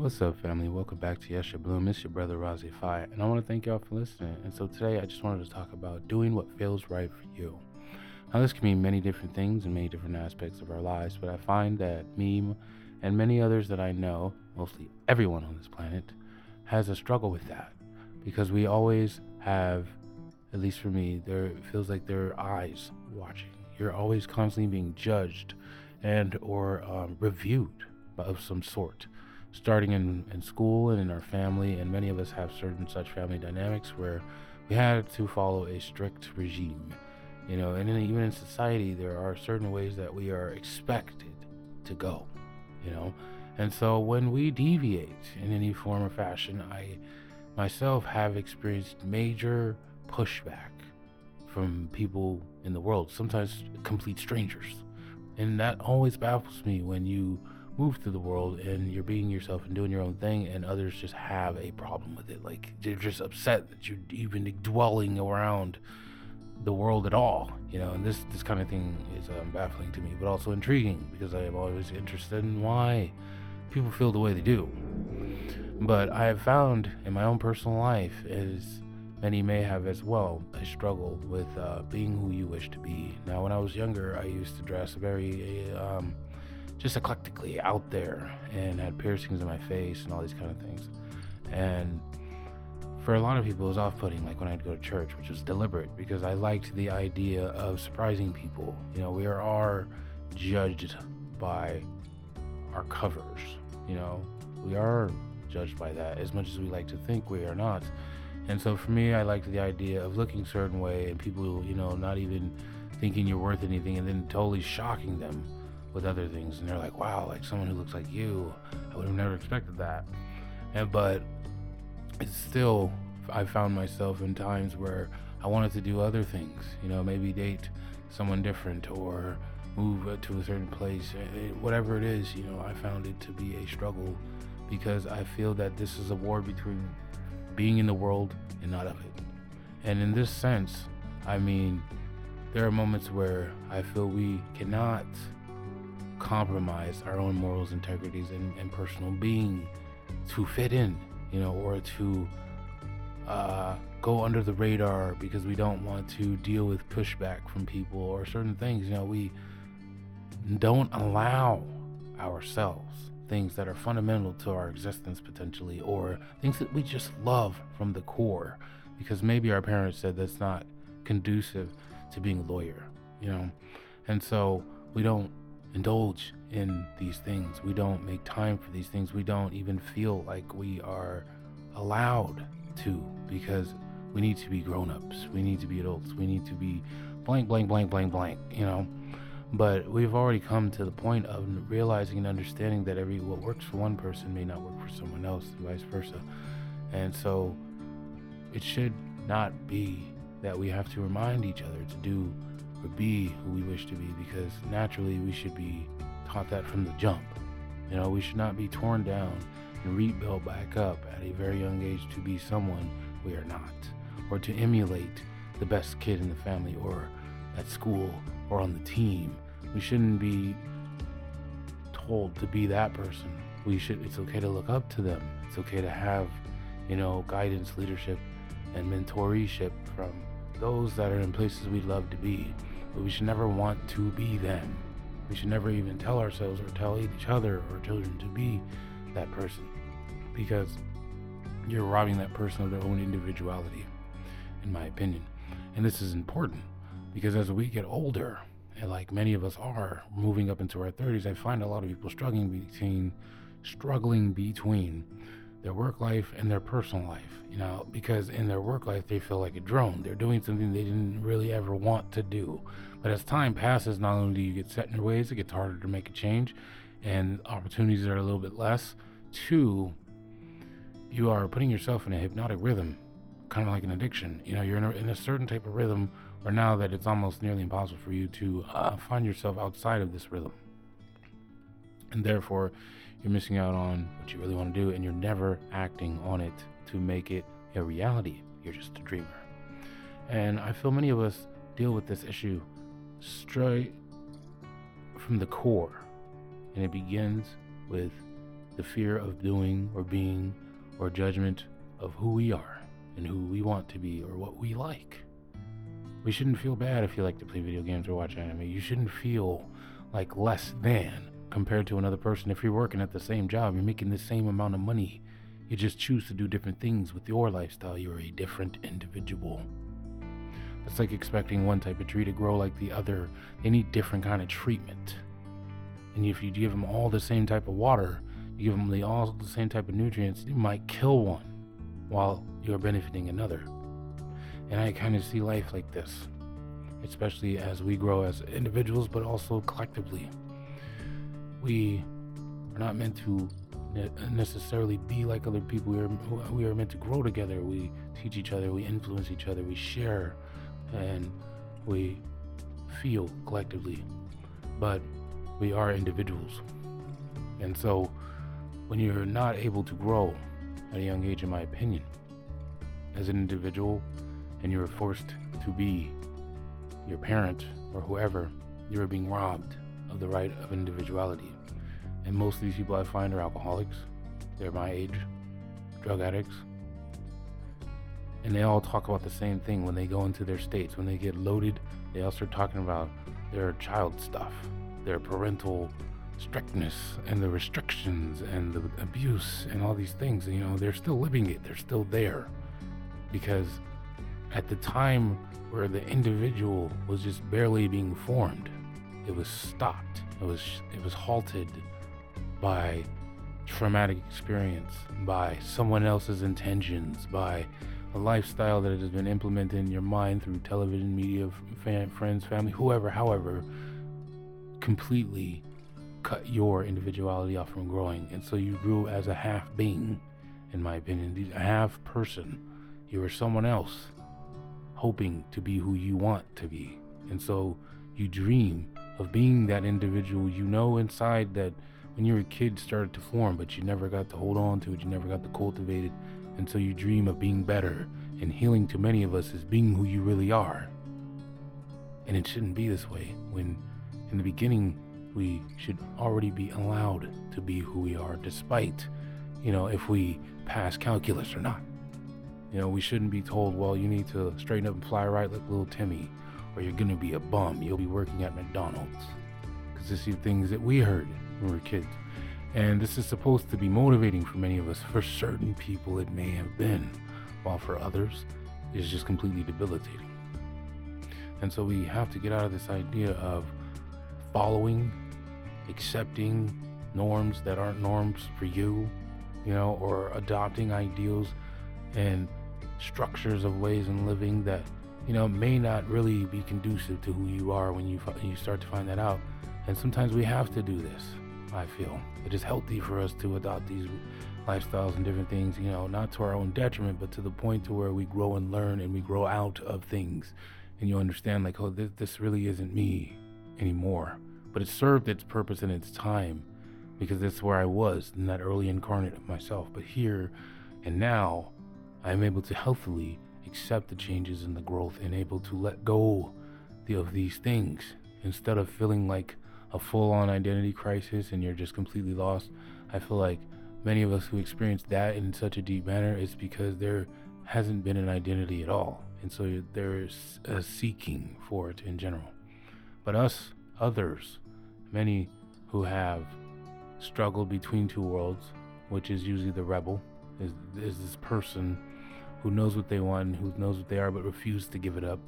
What's up, family? Welcome back to Yes Your Bloom. It's your brother Razi Fi, and I want to thank y'all for listening. And so today, I just wanted to talk about doing what feels right for you. Now, this can mean many different things in many different aspects of our lives, but I find that me and many others that I know, mostly everyone on this planet, has a struggle with that because we always have, at least for me, there feels like there are eyes watching. You're always constantly being judged and or um, reviewed of some sort starting in, in school and in our family, and many of us have certain such family dynamics where we had to follow a strict regime. You know, and in, even in society, there are certain ways that we are expected to go. You know, and so when we deviate in any form or fashion, I myself have experienced major pushback from people in the world, sometimes complete strangers. And that always baffles me when you move through the world and you're being yourself and doing your own thing and others just have a problem with it. Like they're just upset that you're even dwelling around the world at all you know? And this this kind of thing is um, baffling to me but also intriguing because i am always interested in why people feel the way they do. But i have found in my own personal life as many may have as well I struggle with uh, being who you wish to be. Now when i was younger i used to dress very um, just eclectically out there and had piercings in my face and all these kind of things. And for a lot of people, it was off putting, like when I'd go to church, which was deliberate because I liked the idea of surprising people. You know, we are, judged by our covers, you know, we are judged by that as much as we like to think we are not. And so for me, I liked the idea of looking certain way and people, you know, not even thinking you're worth anything and then totally shocking them with other things and they're like wow like someone who looks like you i would have never expected that. And but it's still i found myself in times where i wanted to do other things you know maybe date someone different or move to a certain place eh, eh, whatever it is you know i found it to be a struggle because i feel that this is a war between being in the world and not of it. And in this sense i mean there are moments where i feel we cannot compromise our own morals, integrities, and, and personal being to fit in, you know, or to uh, go under the radar because we don't want to deal with pushback from people or certain things. You know, we don't allow ourselves things that are fundamental to our existence potentially, or things that we just love from the core because maybe our parents said that's not conducive to being a lawyer, you know, and so we don't indulge in these things. We don't make time for these things. We don't even feel like we are allowed to because we need to be grown ups. We need to be adults. We need to be blank, blank, blank, blank, blank, you know. But we've already come to the point of realizing and understanding that every what works for one person may not work for someone else, and vice versa. And so it should not be that we have to remind each other to do or be who we wish to be because naturally we should be taught that from the jump. You know, we should not be torn down and rebuilt back up at a very young age to be someone we are not, or to emulate the best kid in the family or at school or on the team. We shouldn't be told to be that person. We should it's okay to look up to them. It's okay to have, you know, guidance, leadership and mentorship from those that are in places we'd love to be but we should never want to be them. We should never even tell ourselves or tell each other or children to be that person because you're robbing that person of their own individuality, in my opinion. And this is important because as we get older, and like many of us are moving up into our 30s, I find a lot of people struggling between struggling between their work life and their personal life, you know, because in their work life they feel like a drone. They're doing something they didn't really ever want to do. But as time passes, not only do you get set in your ways, it gets harder to make a change and opportunities are a little bit less. Two, you are putting yourself in a hypnotic rhythm, kind of like an addiction. You know, you're in a, in a certain type of rhythm where now that it's almost nearly impossible for you to uh, find yourself outside of this rhythm. And therefore, you're missing out on what you really want to do and you're never acting on it to make it a reality. You're just a dreamer. And I feel many of us deal with this issue straight from the core. And it begins with the fear of doing or being or judgment of who we are and who we want to be or what we like. We shouldn't feel bad if you like to play video games or watch anime. You shouldn't feel like less than compared to another person. If you're working at the same job, you're making the same amount of money. You just choose to do different things with your lifestyle. You're a different individual. It's like expecting one type of tree to grow like the other. They need different kind of treatment. And if you give them all the same type of water, you give them the, all the same type of nutrients, you might kill one while you're benefiting another. And I kind of see life like this, especially as we grow as individuals, but also collectively. We are not meant to necessarily be like other people. We are, we are meant to grow together. We teach each other, we influence each other, we share, and we feel collectively. But we are individuals. And so when you're not able to grow at a young age, in my opinion, as an individual, and you're forced to be your parent or whoever, you're being robbed of the right of individuality. And most of these people I find are alcoholics. They're my age, drug addicts. And they all talk about the same thing when they go into their states. When they get loaded, they all start talking about their child stuff their parental strictness and the restrictions and the abuse and all these things. You know, they're still living it, they're still there. Because at the time where the individual was just barely being formed, it was stopped. It was it was halted by traumatic experience, by someone else's intentions, by a lifestyle that has been implemented in your mind through television, media, fan, friends, family, whoever, however, completely cut your individuality off from growing. And so you grew as a half being, in my opinion, a half person. You were someone else hoping to be who you want to be. And so you dream of being that individual you know inside that when you were a kid started to form, but you never got to hold on to it, you never got to cultivate it. And so you dream of being better. And healing to many of us is being who you really are. And it shouldn't be this way when in the beginning, we should already be allowed to be who we are, despite, you know, if we pass calculus or not. You know, we shouldn't be told, well, you need to straighten up and fly right like little Timmy, or you're gonna be a bum. You'll be working at McDonald's. Because this is things that we heard when we were kids. And this is supposed to be motivating for many of us. For certain people, it may have been, while for others, it's just completely debilitating. And so we have to get out of this idea of following, accepting norms that aren't norms for you, you know, or adopting ideals and structures of ways of living that, you know, may not really be conducive to who you are when you you start to find that out. And sometimes we have to do this. I feel it is healthy for us to adopt these lifestyles and different things, you know, not to our own detriment, but to the point to where we grow and learn and we grow out of things, and you understand like, oh, this, this really isn't me anymore, but it served its purpose in its time because that's where I was in that early incarnate of myself. But here and now, I am able to healthily accept the changes and the growth and able to let go of these things instead of feeling like a full on identity crisis and you're just completely lost. I feel like many of us who experience that in such a deep manner is because there hasn't been an identity at all. And so there's a seeking for it in general. But us, others, many who have struggled between two worlds, which is usually the rebel, is, is this person who knows what they want, who knows what they are, but refuse to give it up.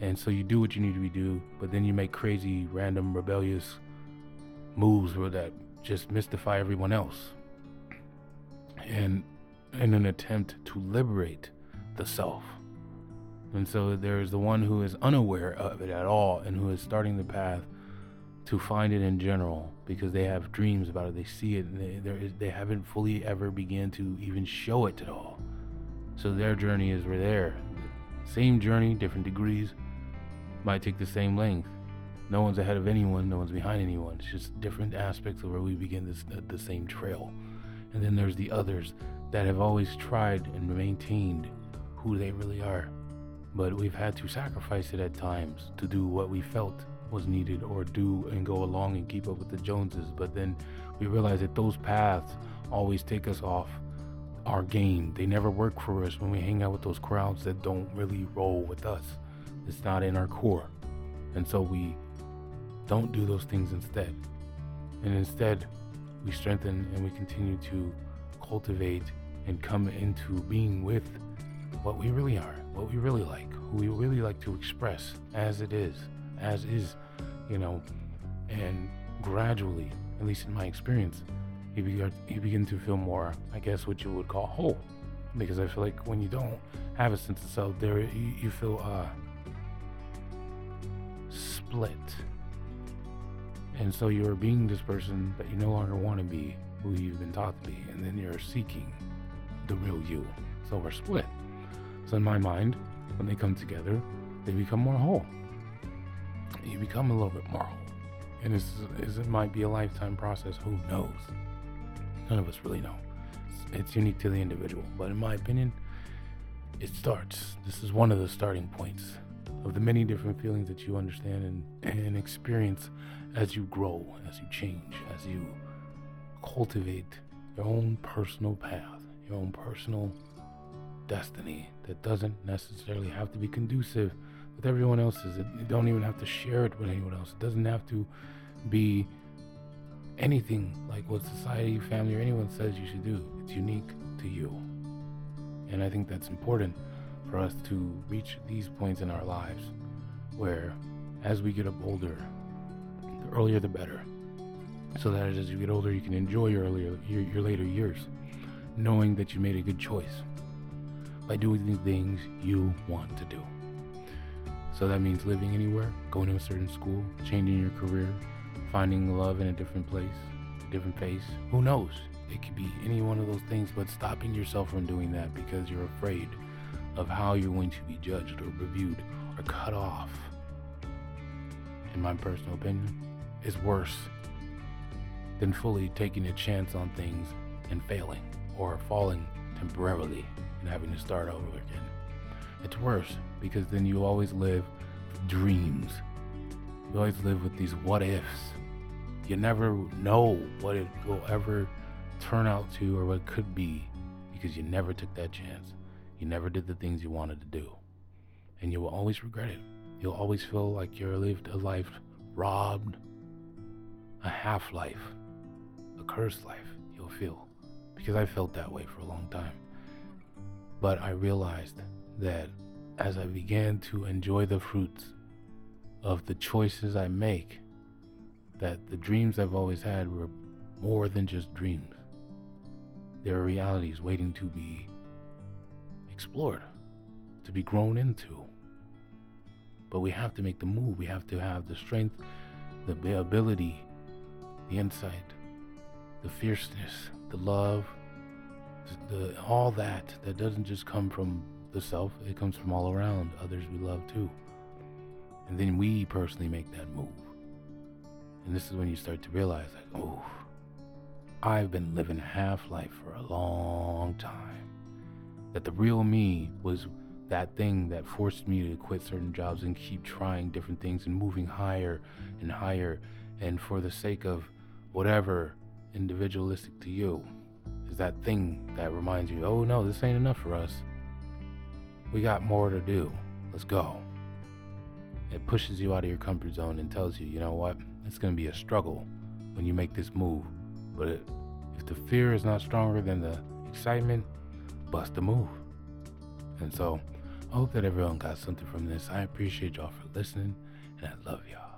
And so you do what you need to be do, but then you make crazy, random, rebellious moves that just mystify everyone else. And in an attempt to liberate the self. And so there's the one who is unaware of it at all and who is starting the path to find it in general because they have dreams about it. They see it and they, they haven't fully ever began to even show it at all. So their journey is right there. Same journey, different degrees, might take the same length. No one's ahead of anyone, no one's behind anyone. It's just different aspects of where we begin this, uh, the same trail. And then there's the others that have always tried and maintained who they really are but we've had to sacrifice it at times to do what we felt was needed or do and go along and keep up with the Joneses. But then we realized that those paths always take us off our game. They never work for us when we hang out with those crowds that don't really roll with us. It's not in our core. And so we don't do those things instead. And instead, we strengthen and we continue to cultivate and come into being with what we really are, what we really like, who we really like to express as it is, as is, you know, and gradually, at least in my experience, you begin, you begin to feel more, I guess, what you would call whole. Because I feel like when you don't have a sense of self, there you, you feel uh, split. And so you're being this person that you no longer want to be, who you've been taught to be, and then you're seeking the real you. So we're split. So in my mind, when they come together, they become more whole. You become a little bit more whole. And it's, it's, it might be a lifetime process. Who knows? None of us really know. It's, unique to the individual. But in my opinion, it starts. This is one of the starting points of the many different feelings that you understand and, and experience as you grow, as you change, as you cultivate your own personal path, your own personal destiny that doesn't necessarily have to be conducive with everyone else's. You don't even have to share it with anyone else. It doesn't have to be anything like what society, family, or anyone says you should do. It's unique to you. And I think that's important for us to reach these points in our lives where, as we get up older, the earlier the better. So that as you get older, you can enjoy your earlier, your, your later years, knowing that you made a good choice by doing the things you want to do. So that means living anywhere, going to a certain school, changing your career, finding love in a different place, a different pace. Who knows? It could be any one of those things, but stopping yourself from doing that because you're afraid of how you're going to be judged or reviewed or cut off, in my personal opinion, is worse than fully taking a chance on things and failing or falling temporarily and having to start over again. It's worse because then you always live dreams. You always live with these what ifs. You never know what it will ever turn out to or what it could be because you never took that chance. You never did the things you wanted to do. And you will always regret it. You'll always feel like you're lived a life robbed, a half life, a cursed life. You'll feel. Because I felt that way for a long time. But I realized that as I began to enjoy the fruits of the choices I make, that the dreams I've always had were more than just dreams. There are realities waiting to be explored, to be grown into. But we have to make the move. We have to have the strength, the ability, the insight, the fierceness, the love, the, all that that doesn't just come from the self, it comes from all around others we love too. And then we personally make that move. And this is when you start to realize, like, oh, I've been living a half life for a long time. That the real me was that thing that forced me to quit certain jobs and keep trying different things and moving higher and higher. And for the sake of whatever individualistic to you is that thing that reminds you oh no this ain't enough for us. We got more to do. Let's go. It pushes you out of your comfort zone and tells you you know what it's going to be a struggle when you make this move but if the fear is not stronger than the excitement bust the move. And so, I hope that everyone got something from this. I appreciate y'all for listening, and I love y'all.